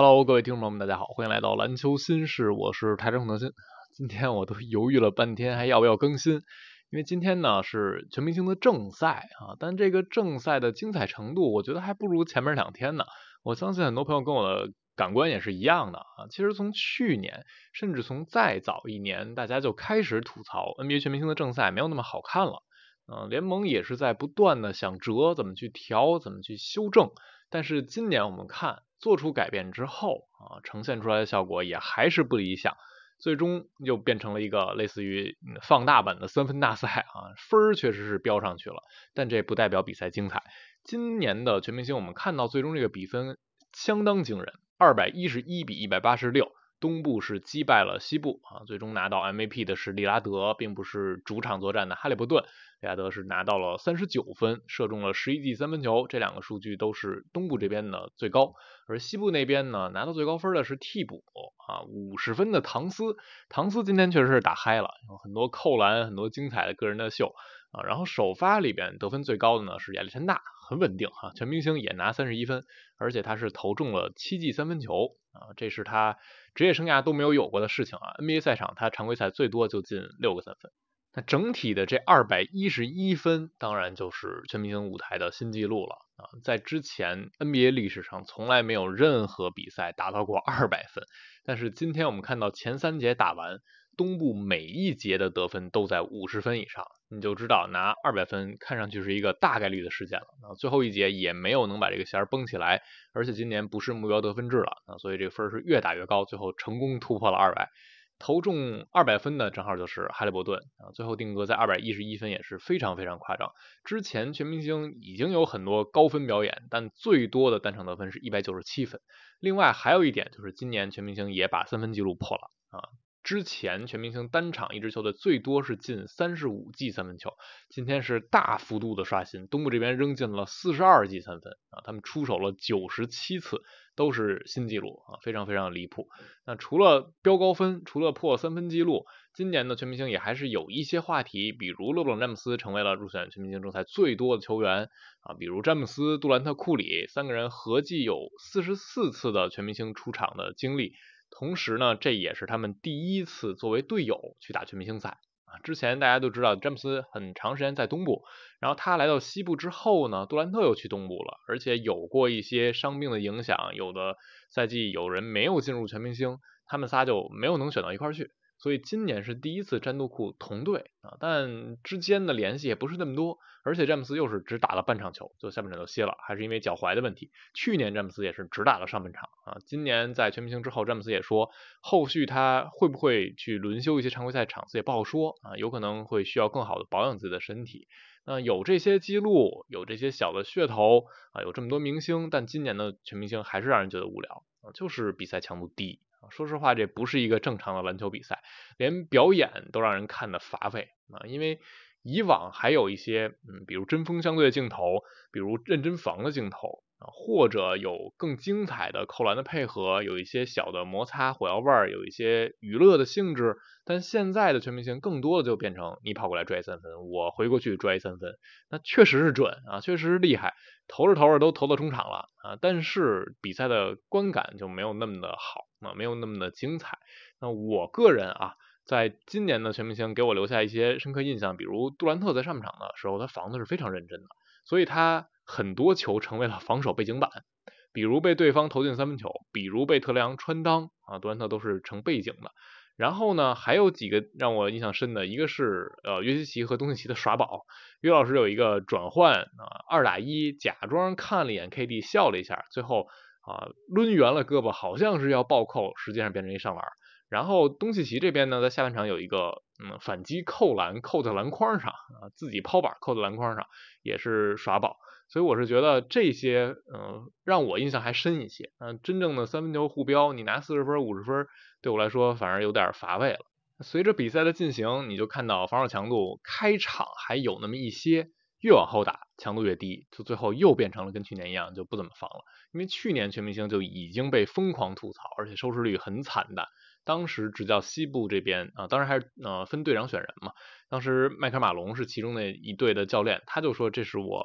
Hello，各位听众朋友们，大家好，欢迎来到篮球新事，我是台中德新。今天我都犹豫了半天，还要不要更新？因为今天呢是全明星的正赛啊，但这个正赛的精彩程度，我觉得还不如前面两天呢。我相信很多朋友跟我的感官也是一样的啊。其实从去年，甚至从再早一年，大家就开始吐槽 NBA 全明星的正赛没有那么好看了。嗯，联盟也是在不断的想折，怎么去调，怎么去修正。但是今年我们看。做出改变之后啊，呈现出来的效果也还是不理想，最终又变成了一个类似于放大版的三分大赛啊，分儿确实是飙上去了，但这不代表比赛精彩。今年的全明星我们看到最终这个比分相当惊人，二百一十一比一百八十六，东部是击败了西部啊，最终拿到 MVP 的是利拉德，并不是主场作战的哈利伯顿。利拉德是拿到了三十九分，射中了十一记三分球，这两个数据都是东部这边的最高。而西部那边呢，拿到最高分的是替补啊，五十分的唐斯。唐斯今天确实是打嗨了，有很多扣篮，很多精彩的个人的秀啊。然后首发里边得分最高的呢是亚历山大，很稳定哈，全明星也拿三十一分，而且他是投中了七记三分球啊，这是他职业生涯都没有有过的事情啊。NBA 赛场他常规赛最多就进六个三分。那整体的这二百一十一分，当然就是全明星舞台的新纪录了啊！在之前 NBA 历史上从来没有任何比赛达到过二百分，但是今天我们看到前三节打完，东部每一节的得分都在五十分以上，你就知道拿二百分看上去是一个大概率的事件了啊！最后一节也没有能把这个弦儿绷起来，而且今年不是目标得分制了啊，所以这个分儿是越打越高，最后成功突破了二百。投中二百分的正好就是哈利伯顿啊，最后定格在二百一十一分也是非常非常夸张。之前全明星已经有很多高分表演，但最多的单场得分是一百九十七分。另外还有一点就是今年全明星也把三分纪录破了啊。之前全明星单场一支球队最多是进三十五记三分球，今天是大幅度的刷新，东部这边扔进了四十二记三分啊，他们出手了九十七次，都是新纪录啊，非常非常离谱。那除了飙高分，除了破三分纪录，今年的全明星也还是有一些话题，比如勒布朗詹姆斯成为了入选全明星正赛最多的球员啊，比如詹姆斯、杜兰特、库里三个人合计有四十四次的全明星出场的经历。同时呢，这也是他们第一次作为队友去打全明星赛啊。之前大家都知道詹姆斯很长时间在东部，然后他来到西部之后呢，杜兰特又去东部了，而且有过一些伤病的影响，有的赛季有人没有进入全明星，他们仨就没有能选到一块儿去。所以今年是第一次詹杜库同队啊，但之间的联系也不是那么多，而且詹姆斯又是只打了半场球，就下半场就歇了，还是因为脚踝的问题。去年詹姆斯也是只打了上半场啊，今年在全明星之后，詹姆斯也说后续他会不会去轮休一些常规赛场次也不好说啊，有可能会需要更好的保养自己的身体。那有这些记录，有这些小的噱头啊，有这么多明星，但今年的全明星还是让人觉得无聊啊，就是比赛强度低。说实话，这不是一个正常的篮球比赛，连表演都让人看的乏味啊！因为以往还有一些，嗯，比如针锋相对的镜头，比如认真防的镜头啊，或者有更精彩的扣篮的配合，有一些小的摩擦火药味儿，有一些娱乐的性质。但现在的全明星更多的就变成你跑过来拽三分，我回过去拽三分，那确实是准啊，确实是厉害，投着投着都投到中场了啊！但是比赛的观感就没有那么的好。啊，没有那么的精彩。那我个人啊，在今年的全明星给我留下一些深刻印象，比如杜兰特在上半场的时候，他防的是非常认真的，所以他很多球成为了防守背景板，比如被对方投进三分球，比如被特雷杨穿裆啊，杜兰特都是成背景的。然后呢，还有几个让我印象深的，一个是呃约基奇和东契奇的耍宝，约老师有一个转换啊，二打一，假装看了一眼 KD，笑了一下，最后。啊，抡圆了胳膊，好像是要暴扣，实际上变成一上篮。然后东契奇这边呢，在下半场有一个嗯反击扣篮，扣在篮筐上啊，自己抛板扣在篮筐上，也是耍宝。所以我是觉得这些嗯让我印象还深一些。嗯，真正的三分球互飙，你拿四十分、五十分，对我来说反而有点乏味了。随着比赛的进行，你就看到防守强度开场还有那么一些。越往后打，强度越低，就最后又变成了跟去年一样，就不怎么防了。因为去年全明星就已经被疯狂吐槽，而且收视率很惨淡。当时执教西部这边啊，当然还是呃分队长选人嘛。当时迈克马龙是其中的一队的教练，他就说这是我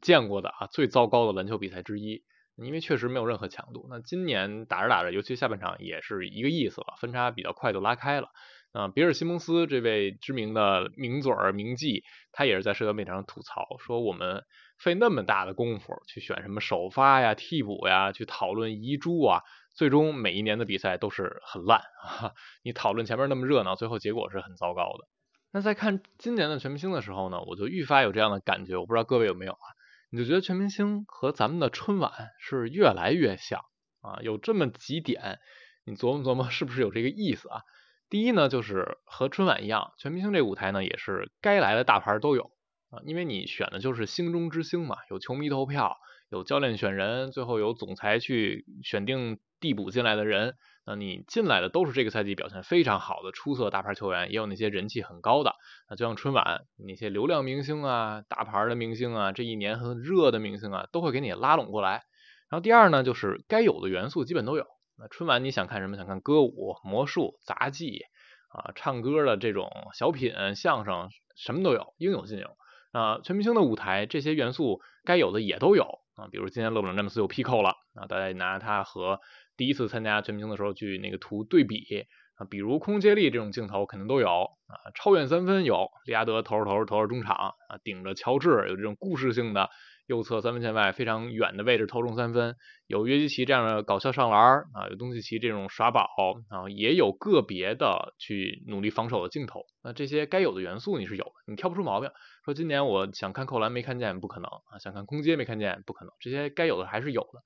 见过的啊最糟糕的篮球比赛之一。因为确实没有任何强度。那今年打着打着，尤其下半场也是一个意思了，分差比较快就拉开了。啊，比尔·西蒙斯这位知名的名嘴儿名记，他也是在社交媒体上吐槽说，我们费那么大的功夫去选什么首发呀、替补呀，去讨论遗珠啊，最终每一年的比赛都是很烂啊。你讨论前面那么热闹，最后结果是很糟糕的。那在看今年的全明星的时候呢，我就愈发有这样的感觉，我不知道各位有没有啊？你就觉得全明星和咱们的春晚是越来越像啊？有这么几点，你琢磨琢磨是不是有这个意思啊？第一呢，就是和春晚一样，全明星这舞台呢也是该来的大牌都有啊，因为你选的就是星中之星嘛，有球迷投票，有教练选人，最后有总裁去选定递补进来的人，那你进来的都是这个赛季表现非常好的出色大牌球员，也有那些人气很高的，那就像春晚那些流量明星啊、大牌的明星啊，这一年很热的明星啊，都会给你拉拢过来。然后第二呢，就是该有的元素基本都有。那春晚你想看什么？想看歌舞、魔术、杂技啊，唱歌的这种小品、相声，什么都有，应有尽有。啊，全明星的舞台这些元素该有的也都有啊，比如今天勒布朗詹姆斯有 Pico 了啊，大家拿他和第一次参加全明星的时候去那个图对比啊，比如空接力这种镜头肯定都有啊，超远三分有利拉德投着投着投着中场啊，顶着乔治有这种故事性的。右侧三分线外非常远的位置投中三分，有约基奇这样的搞笑上篮啊，有东契奇这种耍宝啊，也有个别的去努力防守的镜头。那这些该有的元素你是有的，你挑不出毛病。说今年我想看扣篮没看见，不可能啊；想看空接没看见，不可能。这些该有的还是有的。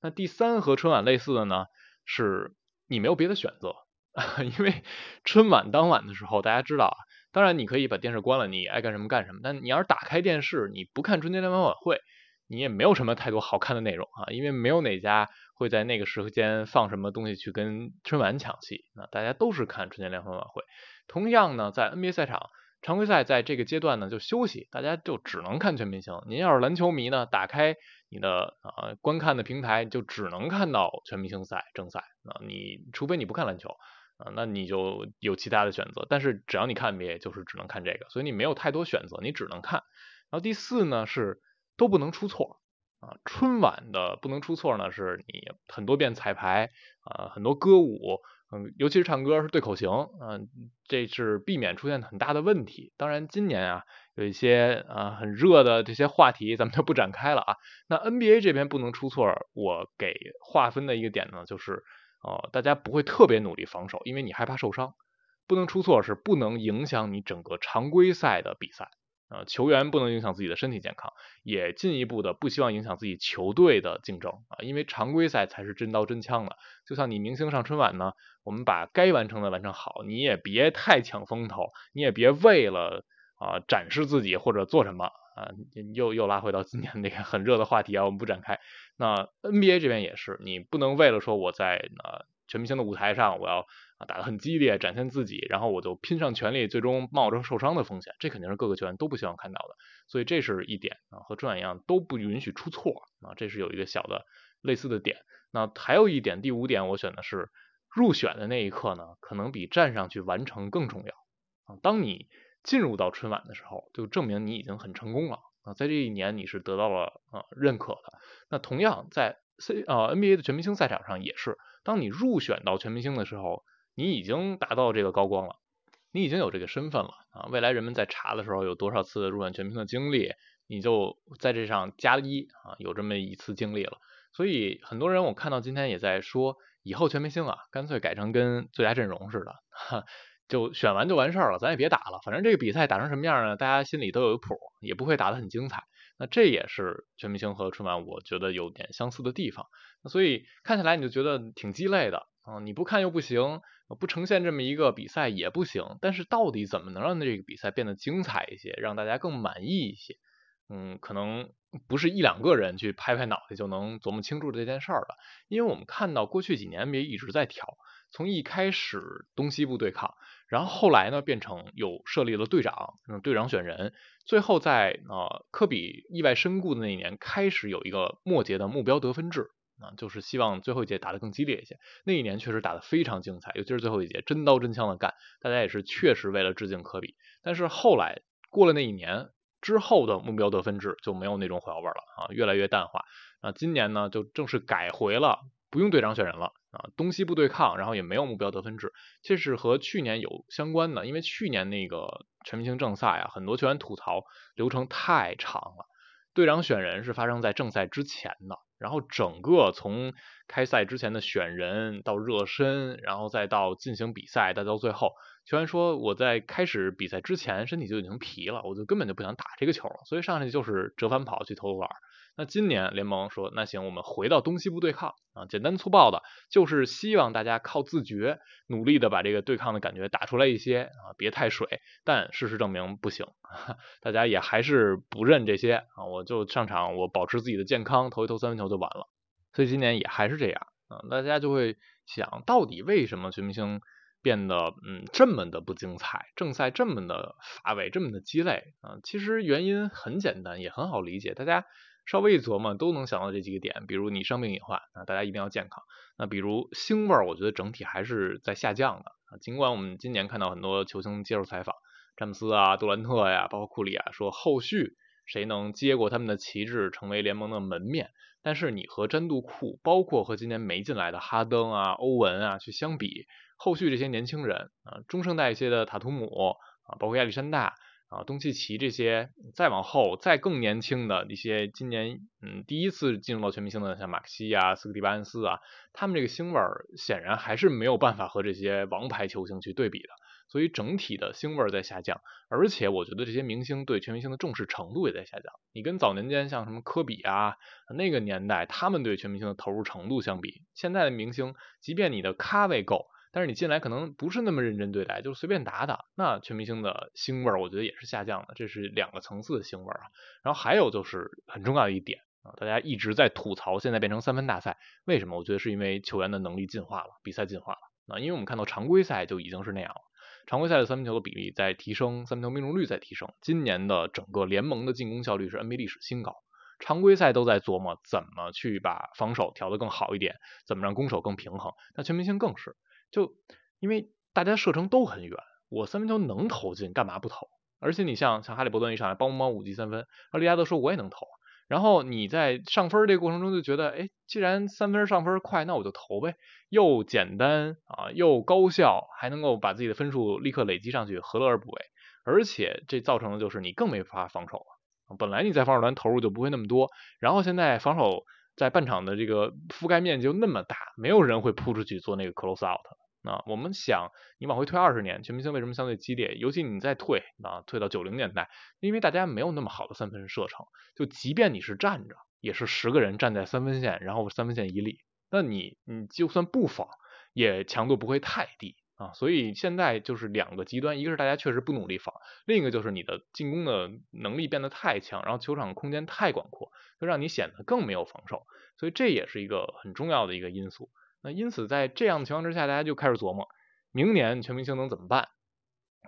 那第三和春晚类似的呢，是你没有别的选择，因为春晚当晚的时候，大家知道啊。当然，你可以把电视关了，你爱干什么干什么。但你要是打开电视，你不看春节联欢晚会，你也没有什么太多好看的内容啊，因为没有哪家会在那个时间放什么东西去跟春晚抢戏。那大家都是看春节联欢晚会。同样呢，在 NBA 赛场，常规赛在这个阶段呢就休息，大家就只能看全明星。您要是篮球迷呢，打开你的啊观看的平台，就只能看到全明星赛正赛。啊，你除非你不看篮球。啊，那你就有其他的选择，但是只要你看 NBA，就是只能看这个，所以你没有太多选择，你只能看。然后第四呢是都不能出错啊，春晚的不能出错呢是你很多遍彩排啊，很多歌舞，嗯，尤其是唱歌是对口型，嗯，这是避免出现很大的问题。当然今年啊有一些啊很热的这些话题，咱们就不展开了啊。那 NBA 这边不能出错，我给划分的一个点呢就是。哦，大家不会特别努力防守，因为你害怕受伤，不能出错是不能影响你整个常规赛的比赛啊。球员不能影响自己的身体健康，也进一步的不希望影响自己球队的竞争啊。因为常规赛才是真刀真枪的，就像你明星上春晚呢，我们把该完成的完成好，你也别太抢风头，你也别为了啊展示自己或者做什么啊，又又拉回到今年那个很热的话题啊，我们不展开。那 NBA 这边也是，你不能为了说我在呃全明星的舞台上，我要啊打得很激烈，展现自己，然后我就拼上全力，最终冒着受伤的风险，这肯定是各个球员都不希望看到的。所以这是一点啊，和春晚一样都不允许出错啊，这是有一个小的类似的点。那还有一点，第五点我选的是入选的那一刻呢，可能比站上去完成更重要啊。当你进入到春晚的时候，就证明你已经很成功了。啊，在这一年你是得到了啊认可的。那同样在 C 啊 NBA 的全明星赛场上也是，当你入选到全明星的时候，你已经达到这个高光了，你已经有这个身份了啊。未来人们在查的时候有多少次入选全明星的经历，你就在这上加一啊，有这么一次经历了。所以很多人我看到今天也在说，以后全明星啊，干脆改成跟最佳阵容似的。哈就选完就完事儿了，咱也别打了，反正这个比赛打成什么样呢？大家心里都有谱，也不会打得很精彩。那这也是全明星和春晚，我觉得有点相似的地方。那所以看起来你就觉得挺鸡肋的啊！你不看又不行，不呈现这么一个比赛也不行。但是到底怎么能让这个比赛变得精彩一些，让大家更满意一些？嗯，可能不是一两个人去拍拍脑袋就能琢磨清楚这件事儿的。因为我们看到过去几年 NBA 一直在调，从一开始东西部对抗。然后后来呢，变成有设立了队长，嗯，队长选人，最后在呃科比意外身故的那一年，开始有一个末节的目标得分制，啊，就是希望最后一节打得更激烈一些。那一年确实打得非常精彩，尤其是最后一节，真刀真枪的干，大家也是确实为了致敬科比。但是后来过了那一年之后的目标得分制就没有那种火药味了啊，越来越淡化。那，今年呢就正式改回了不用队长选人了啊，东西部对抗，然后也没有目标得分制，这是和去年有相关的，因为去年那个全明星正赛啊，很多球员吐槽流程太长了，队长选人是发生在正赛之前的。然后整个从开赛之前的选人到热身，然后再到进行比赛，再到最后，球员说我在开始比赛之前身体就已经疲了，我就根本就不想打这个球了，所以上去就是折返跑去投篮。那今年联盟说，那行，我们回到东西部对抗啊，简单粗暴的，就是希望大家靠自觉，努力的把这个对抗的感觉打出来一些啊，别太水。但事实证明不行，大家也还是不认这些啊，我就上场，我保持自己的健康，投一投三分球就完了。所以今年也还是这样啊，大家就会想到底为什么全明星变得嗯这么的不精彩，正赛这么的乏味，这么的鸡肋啊？其实原因很简单，也很好理解，大家。稍微一琢磨，都能想到这几个点，比如你伤病隐患啊，大家一定要健康。那比如星味儿，我觉得整体还是在下降的啊。尽管我们今年看到很多球星接受采访，詹姆斯啊、杜兰特呀，包括库里啊，说后续谁能接过他们的旗帜，成为联盟的门面。但是你和詹杜库，包括和今年没进来的哈登啊、欧文啊去相比，后续这些年轻人啊，中生代一些的塔图姆啊，包括亚历山大。啊，东契奇这些再往后再更年轻的一些，今年嗯第一次进入到全明星的，像马克西啊、斯科蒂巴恩斯啊，他们这个星味儿显然还是没有办法和这些王牌球星去对比的，所以整体的星味儿在下降，而且我觉得这些明星对全明星的重视程度也在下降。你跟早年间像什么科比啊那个年代，他们对全明星的投入程度相比，现在的明星，即便你的咖位够。但是你进来可能不是那么认真对待，就随便打打，那全明星的星味儿我觉得也是下降的，这是两个层次的星味儿啊。然后还有就是很重要的一点啊，大家一直在吐槽现在变成三分大赛，为什么？我觉得是因为球员的能力进化了，比赛进化了啊。因为我们看到常规赛就已经是那样了，常规赛的三分球的比例在提升，三分球命中率在提升，今年的整个联盟的进攻效率是 NBA 历史新高。常规赛都在琢磨怎么去把防守调得更好一点，怎么让攻守更平衡，那全明星更是。就因为大家射程都很远，我三分球能投进，干嘛不投？而且你像像哈利伯顿一上来，邦邦五记三分，然后利拉德说我也能投，然后你在上分这个过程中就觉得，哎，既然三分上分快，那我就投呗，又简单啊，又高效，还能够把自己的分数立刻累积上去，何乐而不为？而且这造成的就是你更没法防守了，本来你在防守端投入就不会那么多，然后现在防守。在半场的这个覆盖面就那么大，没有人会扑出去做那个 close out。啊，我们想，你往回推二十年，全明星为什么相对激烈？尤其你再退啊，退到九零年代，因为大家没有那么好的三分射程，就即便你是站着，也是十个人站在三分线，然后三分线以里，那你你就算不防，也强度不会太低。啊，所以现在就是两个极端，一个是大家确实不努力防，另一个就是你的进攻的能力变得太强，然后球场空间太广阔，就让你显得更没有防守，所以这也是一个很重要的一个因素。那因此在这样的情况之下，大家就开始琢磨，明年全明星能怎么办？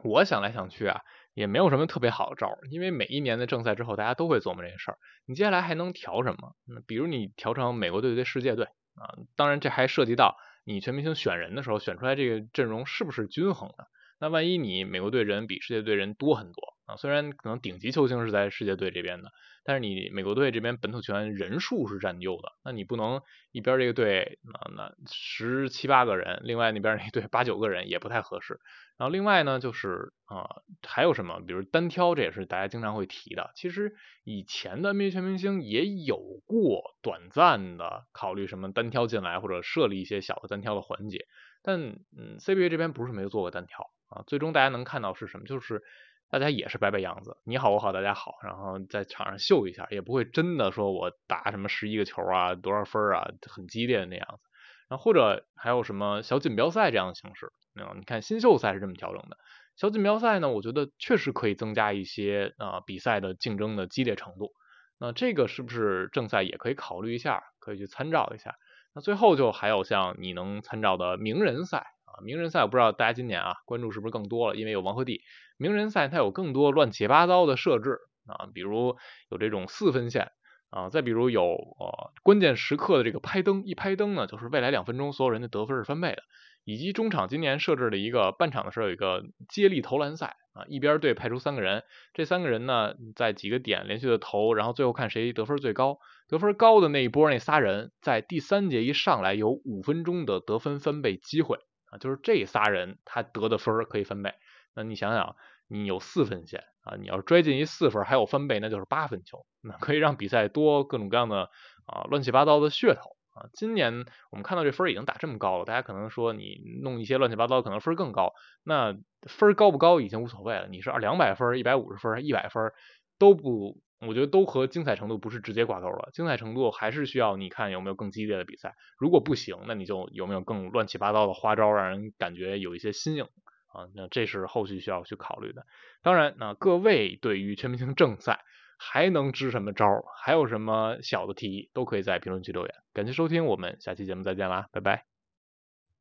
我想来想去啊，也没有什么特别好的招，因为每一年的正赛之后，大家都会琢磨这些事儿。你接下来还能调什么？比如你调成美国队对世界队啊，当然这还涉及到。你全明星选人的时候，选出来这个阵容是不是均衡的？那万一你美国队人比世界队人多很多啊，虽然可能顶级球星是在世界队这边的，但是你美国队这边本土球员人数是占优的，那你不能一边这个队啊那十七八个人，另外那边那队八九个人也不太合适。然后另外呢，就是啊，还有什么？比如单挑，这也是大家经常会提的。其实以前的 NBA 全明星也有过短暂的考虑什么单挑进来，或者设立一些小的单挑的环节。但嗯，CBA 这边不是没有做过单挑啊。最终大家能看到是什么？就是大家也是摆摆样子，你好我好大家好，然后在场上秀一下，也不会真的说我打什么十一个球啊，多少分啊，很激烈的那样子。然后或者还有什么小锦标赛这样的形式。那你看新秀赛是这么调整的，小锦标赛呢，我觉得确实可以增加一些啊比赛的竞争的激烈程度。那这个是不是正赛也可以考虑一下，可以去参照一下？那最后就还有像你能参照的名人赛，名人赛我不知道大家今年啊关注是不是更多了，因为有王鹤棣。名人赛它有更多乱七八糟的设置啊，比如有这种四分线啊，再比如有呃关键时刻的这个拍灯，一拍灯呢，就是未来两分钟所有人的得分是翻倍的。以及中场今年设置了一个半场的时候有一个接力投篮赛啊，一边队派出三个人，这三个人呢在几个点连续的投，然后最后看谁得分最高，得分高的那一波那仨人在第三节一上来有五分钟的得分翻倍机会啊，就是这仨人他得的分可以翻倍。那你想想，你有四分线啊，你要拽进一四分还有翻倍，那就是八分球，那可以让比赛多各种各样的啊乱七八糟的噱头。啊，今年我们看到这分已经打这么高了，大家可能说你弄一些乱七八糟，可能分更高。那分高不高已经无所谓了，你是二两百分、一百五十分、一百分都不，我觉得都和精彩程度不是直接挂钩了。精彩程度还是需要你看有没有更激烈的比赛。如果不行，那你就有没有更乱七八糟的花招，让人感觉有一些新颖啊？那这是后续需要去考虑的。当然，那各位对于全明星正赛。还能支什么招？还有什么小的提议，都可以在评论区留言。感谢收听，我们下期节目再见啦，拜拜。